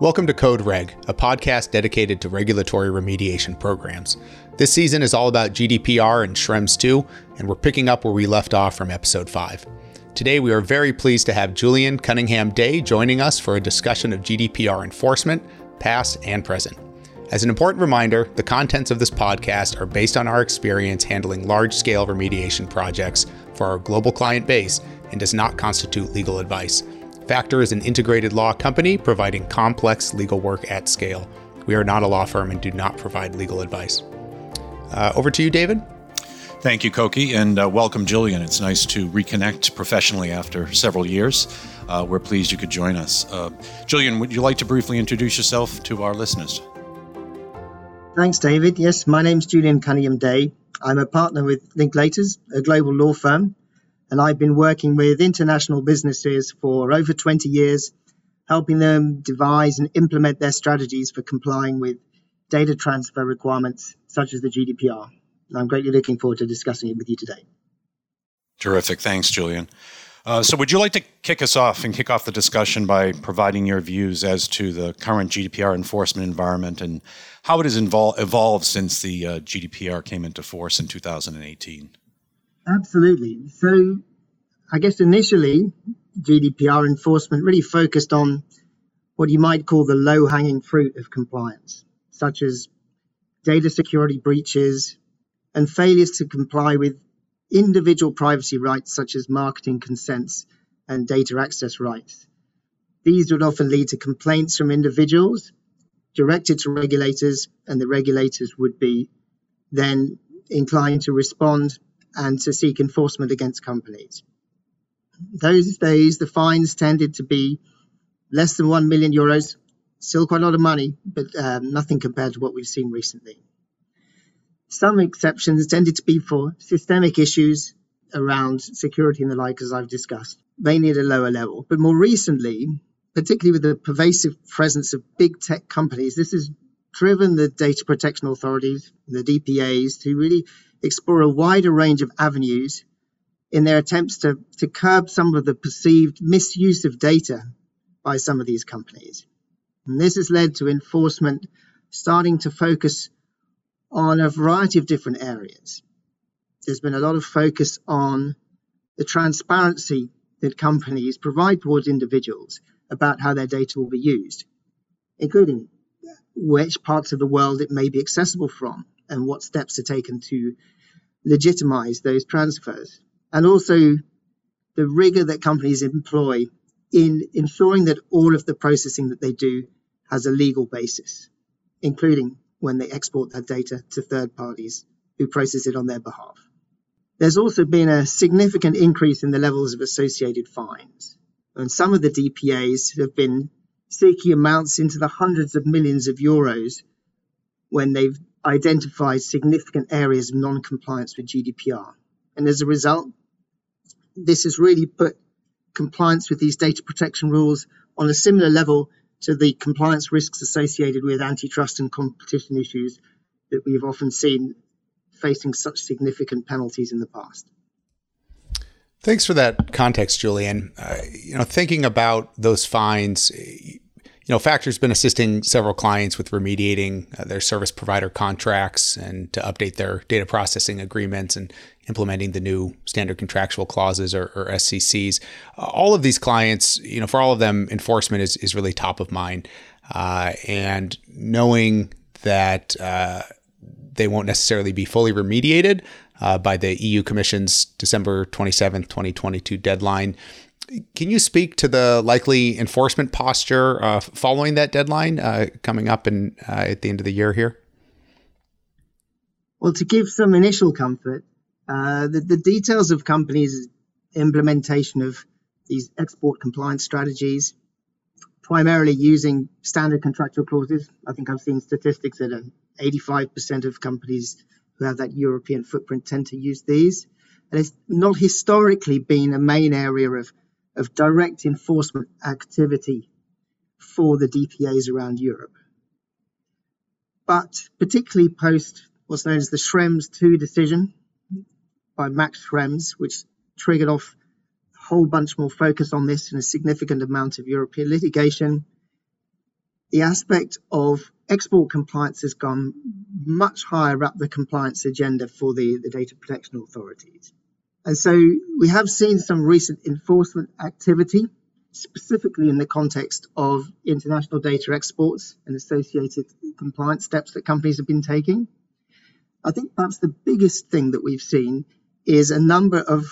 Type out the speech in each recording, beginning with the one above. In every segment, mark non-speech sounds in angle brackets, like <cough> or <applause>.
Welcome to Code Reg, a podcast dedicated to regulatory remediation programs. This season is all about GDPR and Schrems 2, and we're picking up where we left off from episode 5. Today, we are very pleased to have Julian Cunningham Day joining us for a discussion of GDPR enforcement, past and present. As an important reminder, the contents of this podcast are based on our experience handling large scale remediation projects for our global client base and does not constitute legal advice. Factor is an integrated law company providing complex legal work at scale. We are not a law firm and do not provide legal advice. Uh, over to you, David. Thank you, Koki, and uh, welcome, Julian. It's nice to reconnect professionally after several years. Uh, we're pleased you could join us. Uh, Julian, would you like to briefly introduce yourself to our listeners? Thanks, David. Yes, my name's Julian Cunningham Day. I'm a partner with Linklaters, a global law firm and I've been working with international businesses for over 20 years, helping them devise and implement their strategies for complying with data transfer requirements such as the GDPR. And I'm greatly looking forward to discussing it with you today. Terrific. Thanks, Julian. Uh, so, would you like to kick us off and kick off the discussion by providing your views as to the current GDPR enforcement environment and how it has evol- evolved since the uh, GDPR came into force in 2018? Absolutely. So, I guess initially, GDPR enforcement really focused on what you might call the low hanging fruit of compliance, such as data security breaches and failures to comply with individual privacy rights, such as marketing consents and data access rights. These would often lead to complaints from individuals directed to regulators, and the regulators would be then inclined to respond and to seek enforcement against companies. Those days, the fines tended to be less than 1 million euros, still quite a lot of money, but um, nothing compared to what we've seen recently. Some exceptions tended to be for systemic issues around security and the like, as I've discussed, mainly at a lower level. But more recently, particularly with the pervasive presence of big tech companies, this has driven the data protection authorities, the DPAs, to really explore a wider range of avenues in their attempts to, to curb some of the perceived misuse of data by some of these companies. And this has led to enforcement starting to focus on a variety of different areas. There's been a lot of focus on the transparency that companies provide towards individuals about how their data will be used, including which parts of the world it may be accessible from and what steps are taken to legitimize those transfers. And also the rigor that companies employ in ensuring that all of the processing that they do has a legal basis, including when they export that data to third parties who process it on their behalf. There's also been a significant increase in the levels of associated fines. And some of the DPAs have been seeking amounts into the hundreds of millions of euros when they've identified significant areas of non-compliance with GDPR. And as a result, this has really put compliance with these data protection rules on a similar level to the compliance risks associated with antitrust and competition issues that we've often seen facing such significant penalties in the past. Thanks for that context, Julian. Uh, you know, thinking about those fines, you know, Factor's been assisting several clients with remediating uh, their service provider contracts and to update their data processing agreements and implementing the new standard contractual clauses or, or SCCs. Uh, all of these clients, you know, for all of them, enforcement is, is really top of mind. Uh, and knowing that uh, they won't necessarily be fully remediated uh, by the EU Commission's December 27th, 2022 deadline can you speak to the likely enforcement posture uh, following that deadline uh, coming up in, at the end of the year here? Well, to give some initial comfort, uh, the, the, details of companies' implementation of these export compliance strategies, primarily using standard contractual clauses. I think I've seen statistics that 85% of companies who have that European footprint tend to use these. And it's not historically been a main area of of direct enforcement activity for the DPAs around Europe. But particularly post what's known as the Schrems II decision by Max Schrems, which triggered off a whole bunch more focus on this and a significant amount of European litigation, the aspect of export compliance has gone much higher up the compliance agenda for the, the data protection authorities. And so we have seen some recent enforcement activity, specifically in the context of international data exports and associated compliance steps that companies have been taking. I think perhaps the biggest thing that we've seen is a number of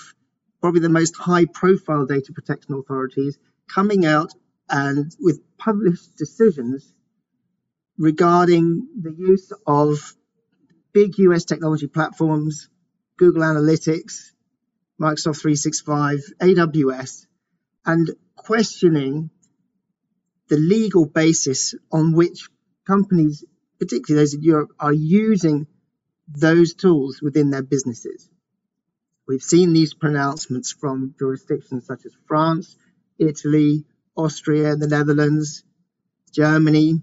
probably the most high profile data protection authorities coming out and with published decisions regarding the use of big US technology platforms, Google Analytics, Microsoft 365, AWS, and questioning the legal basis on which companies, particularly those in Europe, are using those tools within their businesses. We've seen these pronouncements from jurisdictions such as France, Italy, Austria, the Netherlands, Germany,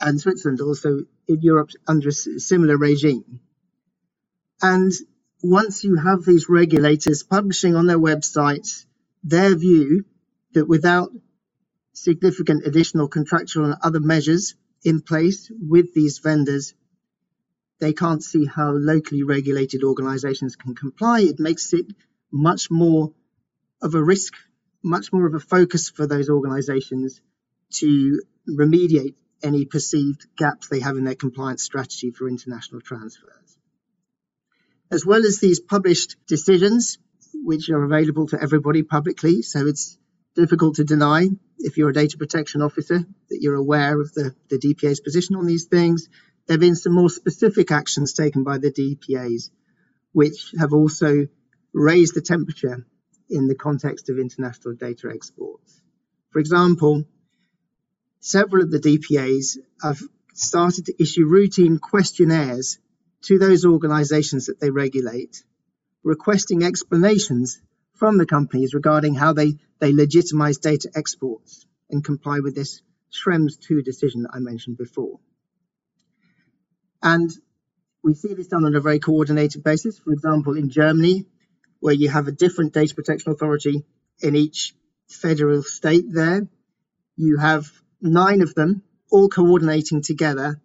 and Switzerland, also in Europe under a similar regime. And once you have these regulators publishing on their websites their view that without significant additional contractual and other measures in place with these vendors, they can't see how locally regulated organizations can comply. It makes it much more of a risk, much more of a focus for those organizations to remediate any perceived gaps they have in their compliance strategy for international transfers. As well as these published decisions, which are available to everybody publicly, so it's difficult to deny if you're a data protection officer that you're aware of the, the DPA's position on these things. There have been some more specific actions taken by the DPAs, which have also raised the temperature in the context of international data exports. For example, several of the DPAs have started to issue routine questionnaires to those organizations that they regulate, requesting explanations from the companies regarding how they, they legitimize data exports and comply with this Schrems 2 decision that I mentioned before. And we see this done on a very coordinated basis. For example, in Germany, where you have a different data protection authority in each federal state there, you have nine of them all coordinating together,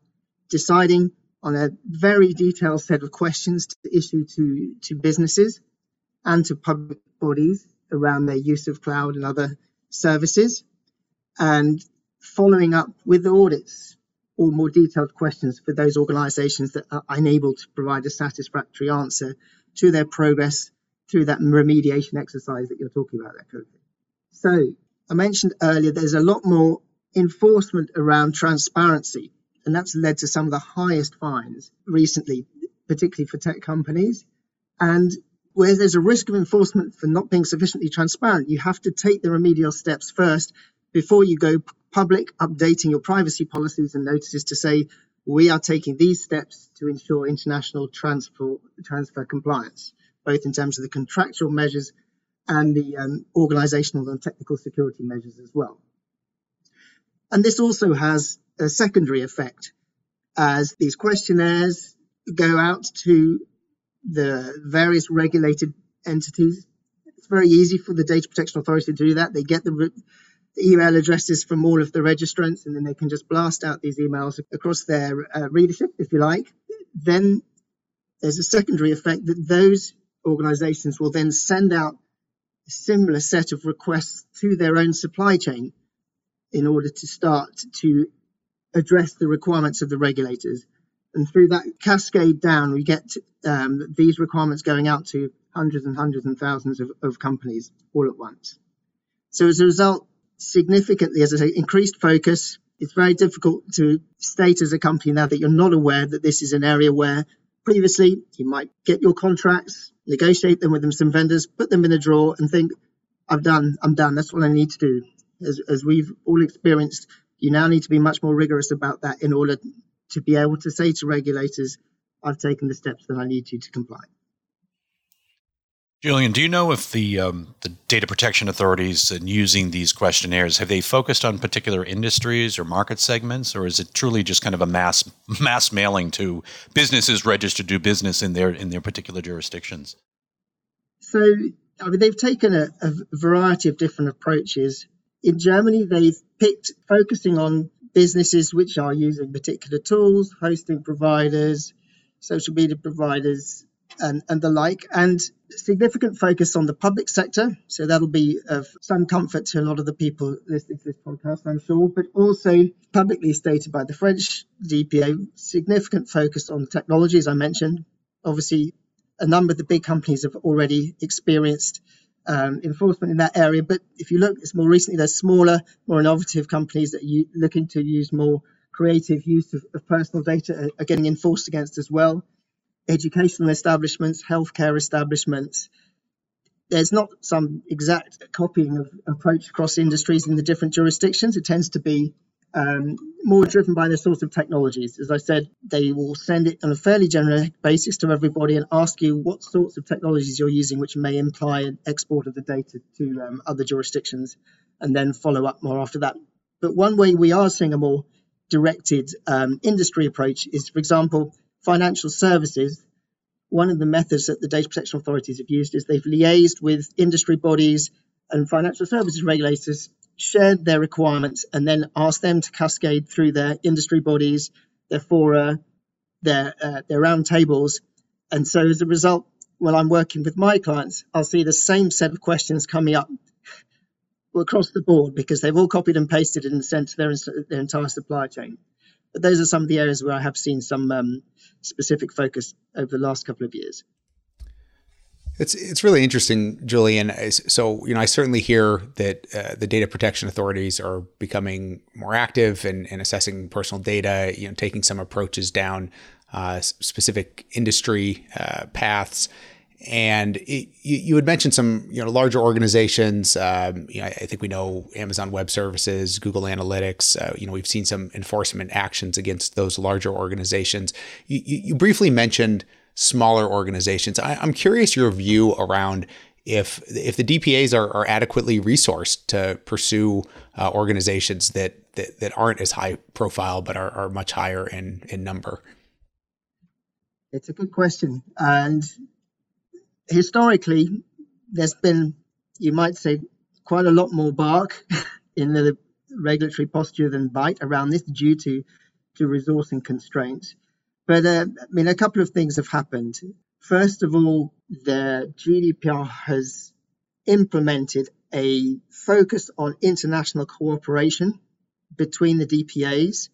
deciding on a very detailed set of questions to issue to, to businesses and to public bodies around their use of cloud and other services, and following up with audits or more detailed questions for those organizations that are unable to provide a satisfactory answer to their progress through that remediation exercise that you're talking about there. So I mentioned earlier there's a lot more enforcement around transparency, and that's led to some of the highest fines recently, particularly for tech companies. And where there's a risk of enforcement for not being sufficiently transparent, you have to take the remedial steps first before you go public, updating your privacy policies and notices to say, we are taking these steps to ensure international transfer, transfer compliance, both in terms of the contractual measures and the um, organizational and technical security measures as well. And this also has a secondary effect as these questionnaires go out to the various regulated entities. It's very easy for the Data Protection Authority to do that. They get the, the email addresses from all of the registrants and then they can just blast out these emails across their uh, readership, if you like. Then there's a secondary effect that those organizations will then send out a similar set of requests to their own supply chain in order to start to address the requirements of the regulators. And through that cascade down, we get um, these requirements going out to hundreds and hundreds and thousands of, of companies all at once. So as a result, significantly, as I say, increased focus. It's very difficult to state as a company now that you're not aware that this is an area where previously you might get your contracts, negotiate them with some vendors, put them in a drawer and think, I've done, I'm done. That's what I need to do as, as we've all experienced, you now need to be much more rigorous about that in order to be able to say to regulators, I've taken the steps that I need to to comply. Julian, do you know if the um, the data protection authorities in using these questionnaires have they focused on particular industries or market segments, or is it truly just kind of a mass mass mailing to businesses registered to do business in their in their particular jurisdictions? So, I mean, they've taken a, a variety of different approaches in Germany, they've picked focusing on businesses which are using particular tools, hosting providers, social media providers, and, and the like, and significant focus on the public sector. So that'll be of some comfort to a lot of the people listening to this podcast, I'm sure, but also publicly stated by the French DPA, significant focus on technology, as I mentioned. Obviously, a number of the big companies have already experienced um, enforcement in that area. But if you look, it's more recently, there's smaller, more innovative companies that are looking to use more creative use of, of personal data are getting enforced against as well. Educational establishments, healthcare establishments. There's not some exact copying of approach across industries in the different jurisdictions. It tends to be um, more driven by the sorts of technologies. As I said, they will send it on a fairly generic basis to everybody and ask you what sorts of technologies you're using, which may imply an export of the data to um, other jurisdictions, and then follow up more after that. But one way we are seeing a more directed um, industry approach is, for example, financial services. One of the methods that the data protection authorities have used is they've liaised with industry bodies and financial services regulators shared their requirements and then asked them to cascade through their industry bodies, their fora, their uh, their round tables. And so as a result, when I'm working with my clients, I'll see the same set of questions coming up across the board because they've all copied and pasted and sent to their, their entire supply chain. Those are some of the areas where I have seen some um, specific focus over the last couple of years. It's it's really interesting, Julian. So you know, I certainly hear that uh, the data protection authorities are becoming more active and in, in, assessing personal data. You know, taking some approaches down uh, specific industry uh, paths. And it, you, you had mentioned some you know larger organizations. Um, you know, I think we know Amazon Web Services, Google Analytics. Uh, you know, we've seen some enforcement actions against those larger organizations. you, you briefly mentioned smaller organizations. I, am curious your view around if if the DPAs are, are adequately resourced to pursue uh, organizations that, that that aren't as high profile but are, are much higher in in number. It's a good question, and historically, there's been you might say quite a lot more bark <laughs> in the regulatory posture than bite around this due to to resourcing constraints. But uh, I mean, a couple of things have happened. First of all, the GDPR has implemented a focus on international cooperation between the DPAs.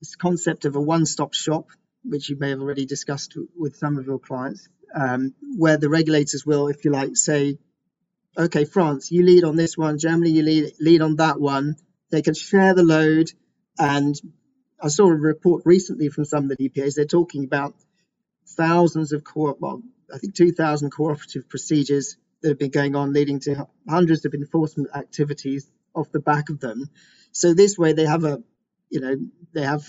This concept of a one stop shop, which you may have already discussed with some of your clients, um, where the regulators will, if you like, say, okay, France, you lead on this one, Germany, you lead, lead on that one. They can share the load and I saw a report recently from some of the DPAs. They're talking about thousands of co well, I think 2,000 cooperative procedures that have been going on, leading to hundreds of enforcement activities off the back of them. So this way, they have a, you know, they have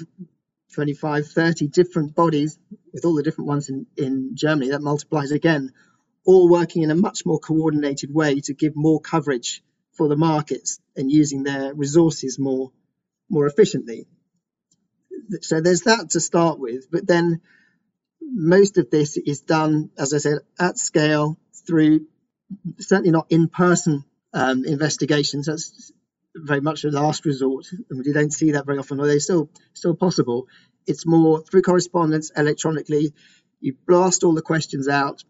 25, 30 different bodies with all the different ones in, in Germany. That multiplies again, all working in a much more coordinated way to give more coverage for the markets and using their resources more more efficiently so there's that to start with. But then most of this is done, as I said, at scale through certainly not in person um, investigations. That's very much a last resort, and we don't see that very often. Although still still possible. It's more through correspondence electronically. You blast all the questions out,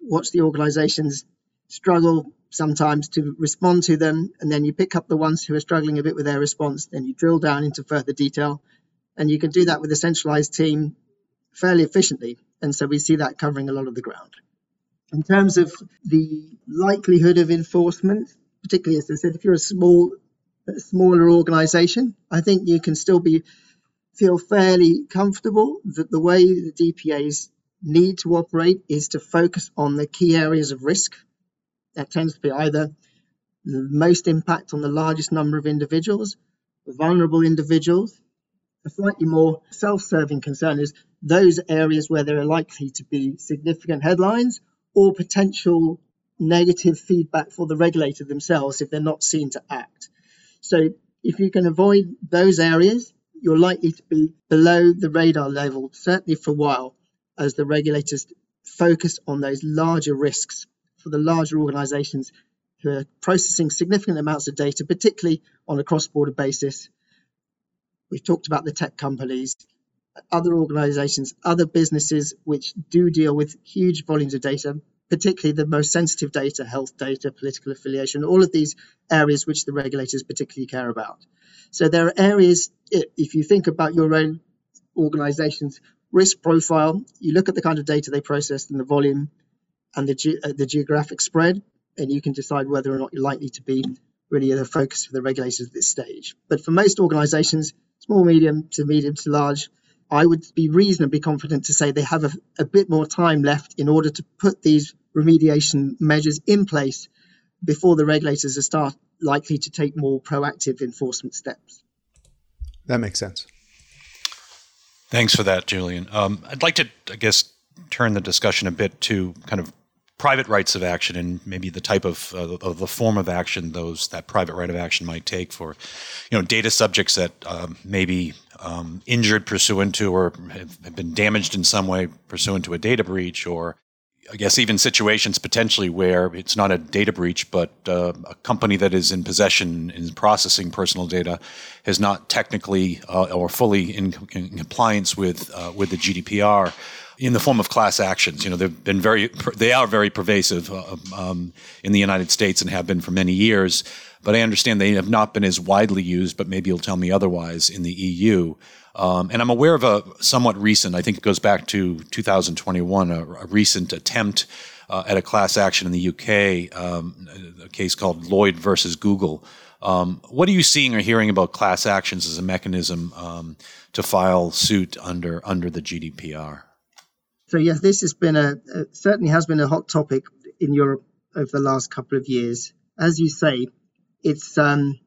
watch the organisations struggle sometimes to respond to them, and then you pick up the ones who are struggling a bit with their response. Then you drill down into further detail, and you can do that with a centralized team fairly efficiently. And so we see that covering a lot of the ground. In terms of the likelihood of enforcement, particularly as I said, if you're a small, a smaller organization, I think you can still be feel fairly comfortable that the way the DPAs need to operate is to focus on the key areas of risk. That tends to be either the most impact on the largest number of individuals, vulnerable individuals, a slightly more self-serving concern is those areas where there are likely to be significant headlines or potential negative feedback for the regulator themselves if they're not seen to act. So if you can avoid those areas, you're likely to be below the radar level, certainly for a while, as the regulators focus on those larger risks for the larger organizations who are processing significant amounts of data, particularly on a cross border basis We've talked about the tech companies, other organizations, other businesses which do deal with huge volumes of data, particularly the most sensitive data, health data, political affiliation, all of these areas which the regulators particularly care about. So there are areas, if you think about your own organization's risk profile, you look at the kind of data they process and the volume and the, ge- uh, the geographic spread, and you can decide whether or not you're likely to be really the focus for the regulators at this stage. But for most organizations, small, medium to medium to large, I would be reasonably confident to say they have a, a bit more time left in order to put these remediation measures in place before the regulators are start likely to take more proactive enforcement steps. That makes sense. Thanks for that, Julian. Um, I'd like to, I guess, turn the discussion a bit to kind of private rights of action and maybe the type of, uh, of the form of action those that private right of action might take for, you know, data subjects that um, may be um, injured pursuant to or have been damaged in some way pursuant to a data breach or I guess even situations potentially where it's not a data breach, but uh, a company that is in possession and processing personal data has not technically uh, or fully in, in compliance with uh, with the GDPR in the form of class actions. You know, they've been very, they are very pervasive uh, um, in the United States and have been for many years. But I understand they have not been as widely used, but maybe you'll tell me otherwise in the EU. Um, and I'm aware of a somewhat recent, I think it goes back to 2021, a, a recent attempt uh, at a class action in the UK, um, a case called Lloyd versus Google. Um, what are you seeing or hearing about class actions as a mechanism um, to file suit under under the GDPR? So yes, this has been a, a certainly has been a hot topic in Europe over the last couple of years. As you say, it's um,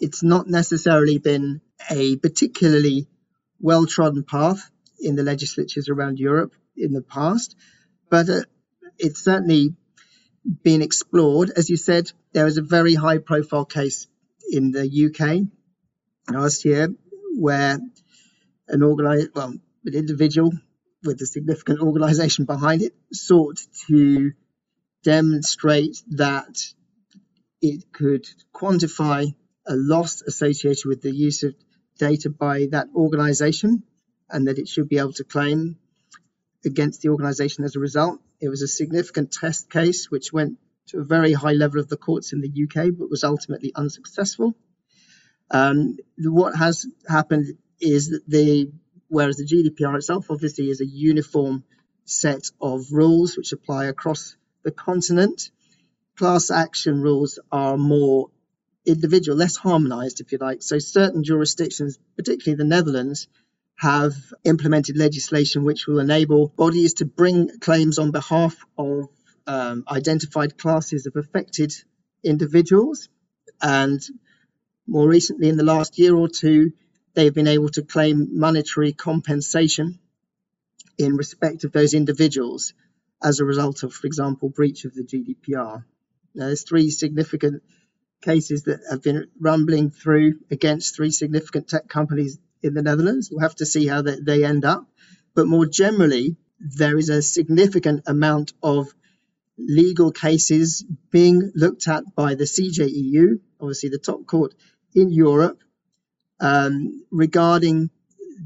it's not necessarily been a particularly well trodden path in the legislatures around Europe in the past, but uh, it's certainly been explored. As you said, there was a very high profile case in the UK last year where an organized, well, an individual with a significant organization behind it sought to demonstrate that it could quantify a loss associated with the use of data by that organization and that it should be able to claim against the organization as a result. It was a significant test case which went to a very high level of the courts in the UK but was ultimately unsuccessful. Um, what has happened is that the whereas the GDPR itself obviously is a uniform set of rules which apply across the continent, class action rules are more individual, less harmonized, if you like. So certain jurisdictions, particularly the Netherlands, have implemented legislation which will enable bodies to bring claims on behalf of um, identified classes of affected individuals. And more recently, in the last year or two, they've been able to claim monetary compensation in respect of those individuals as a result of, for example, breach of the GDPR. Now, there's three significant cases that have been rumbling through against three significant tech companies in the Netherlands. We'll have to see how they, they end up. But more generally, there is a significant amount of legal cases being looked at by the CJEU, obviously the top court in Europe, um, regarding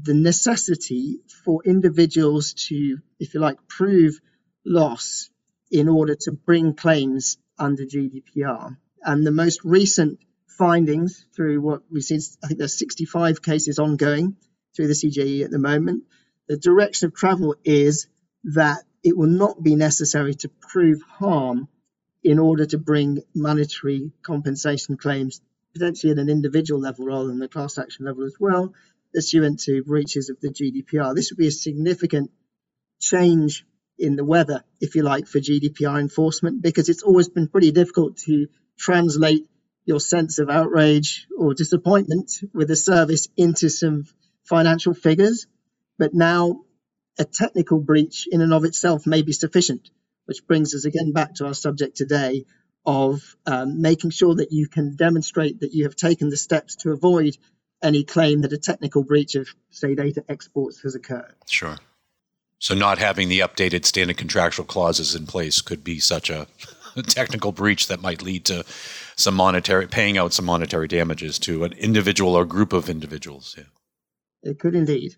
the necessity for individuals to, if you like, prove loss in order to bring claims under GDPR. And the most recent findings through what we've seen, I think there's 65 cases ongoing through the CJE at the moment. The direction of travel is that it will not be necessary to prove harm in order to bring monetary compensation claims potentially at an individual level rather than the class action level as well, pursuant to breaches of the GDPR. This would be a significant change in the weather, if you like, for GDPR enforcement, because it's always been pretty difficult to translate your sense of outrage or disappointment with a service into some financial figures. But now a technical breach in and of itself may be sufficient, which brings us again back to our subject today of um, making sure that you can demonstrate that you have taken the steps to avoid any claim that a technical breach of, say, data exports has occurred. Sure. So, not having the updated standard contractual clauses in place could be such a <laughs> technical breach that might lead to some monetary paying out some monetary damages to an individual or group of individuals. Yeah. It could indeed.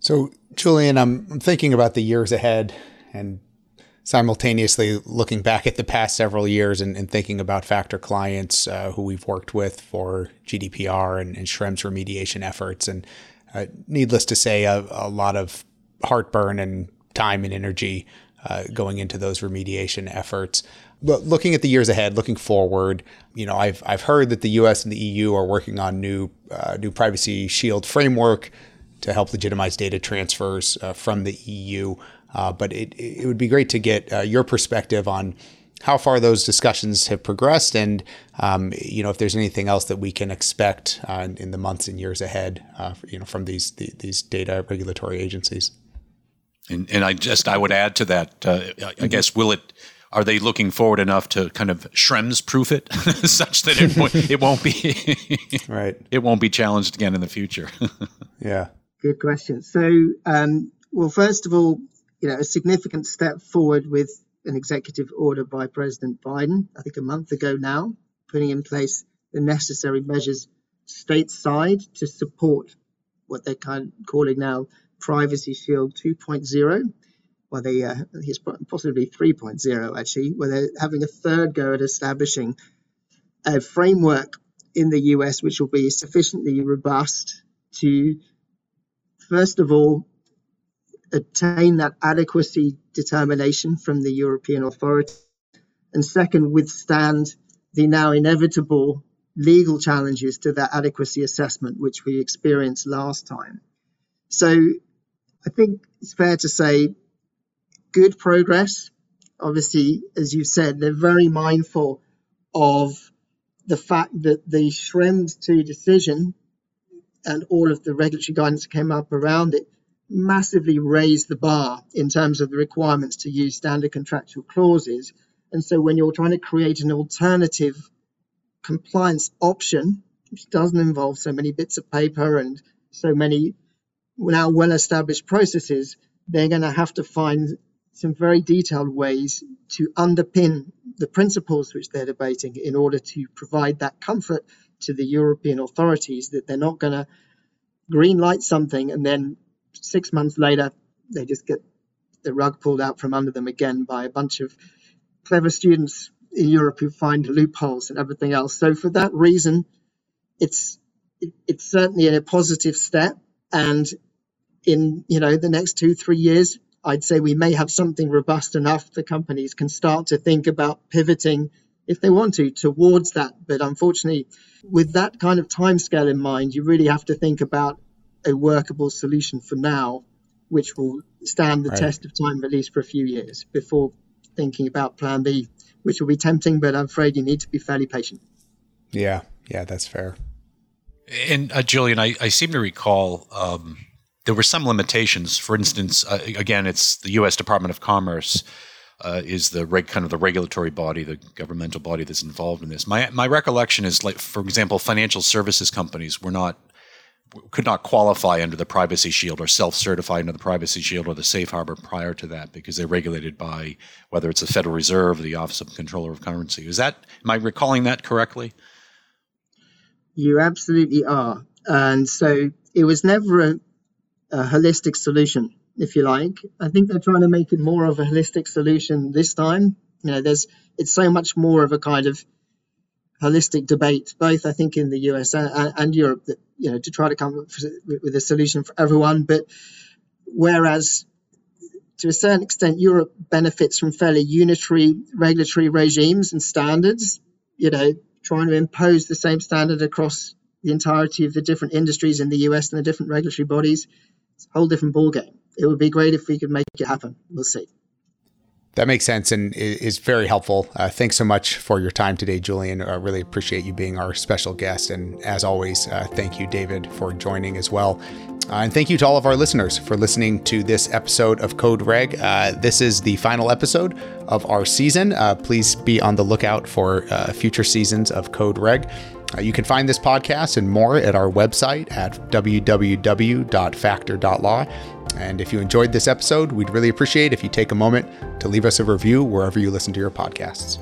So, Julian, I'm, I'm thinking about the years ahead and simultaneously looking back at the past several years and, and thinking about Factor clients uh, who we've worked with for GDPR and, and remediation efforts. And uh, needless to say, a, a, lot of heartburn and time and energy uh, going into those remediation efforts. But looking at the years ahead, looking forward, you know, I've I've heard that the U.S. and the EU are working on new uh, new privacy shield framework to help legitimize data transfers uh, from the EU. Uh, but it it would be great to get uh, your perspective on how far those discussions have progressed, and um, you know if there's anything else that we can expect uh, in the months and years ahead, uh, you know, from these the, these data regulatory agencies. And, and I just I would add to that. Uh, I guess will it are they looking forward enough to kind of Schrems proof it? <laughs> Such that it, it won't be <laughs> right. <laughs> it won't be challenged again in the future. Yeah. Good question. So um, well first of all you know a significant step forward with an executive order by president biden i think a month ago now putting in place the necessary measures stateside to support what they're kind of calling now privacy shield 2.0 well, they uh, he's possibly 3.0 actually, where they're having a third go at establishing a framework in the US which will be sufficiently robust to, first of all, attain that adequacy determination from the European authority, and second, withstand the now inevitable legal challenges to that adequacy assessment which we experienced last time. So I think it's fair to say good progress. Obviously, as you said, they're very mindful of the fact that the Schrems 2 decision and all of the regulatory guidance that came up around it massively raised the bar in terms of the requirements to use standard contractual clauses. And so when you're trying to create an alternative compliance option, which doesn't involve so many bits of paper and so many now well established processes, they're going to have to find some very detailed ways to underpin the principles which they're debating in order to provide that comfort to the European authorities that they're not going to green light something and then six months later they just get the rug pulled out from under them again by a bunch of clever students in Europe who find loopholes and everything else. So for that reason, it's it, it's certainly a positive step. And in you know the next two three years, I'd say we may have something robust enough the companies can start to think about pivoting if they want to towards that. But unfortunately, with that kind of timescale in mind, you really have to think about a workable solution for now, which will stand the right. test of time at least for a few years before thinking about plan B, which will be tempting, but I'm afraid you need to be fairly patient. Yeah, yeah, that's fair. And uh, Julian, I, I seem to recall um, there were some limitations. For instance, uh, again, it's the U.S. Department of Commerce uh, is the reg- kind of the regulatory body, the governmental body that's involved in this. My my recollection is like, for example, financial services companies were not could not qualify under the privacy shield or self-certify under the privacy shield or the safe harbor prior to that because they're regulated by whether it's the Federal Reserve or the Office of Comptroller of Currency. Is that am I recalling that correctly? You absolutely are. And so it was never a, a holistic solution, if you like. I think they're trying to make it more of a holistic solution this time. You know, there's it's so much more of a kind of holistic debate, both I think in the US and, and Europe, that you know to try to come up with a solution for everyone. But whereas to a certain extent, Europe benefits from fairly unitary regulatory regimes and standards. You know, trying to impose the same standard across the entirety of the different industries in the US and the different regulatory bodies it's a whole different ballgame. It would be great if we could make it happen. We'll see. That makes sense and is very helpful. Uh, thanks so much for your time today, Julian. I really appreciate you being our special guest. And as always, uh, thank you, David, for joining as well. Uh, and thank you to all of our listeners for listening to this episode of Code Reg. Uh, this is the final episode of our season. Uh, please be on the lookout for future seasons of Code Reg. You can find this podcast and more at our website at www.factor.law. And if you enjoyed this episode, we'd really appreciate if you take a moment to leave us a review wherever you listen to your podcasts.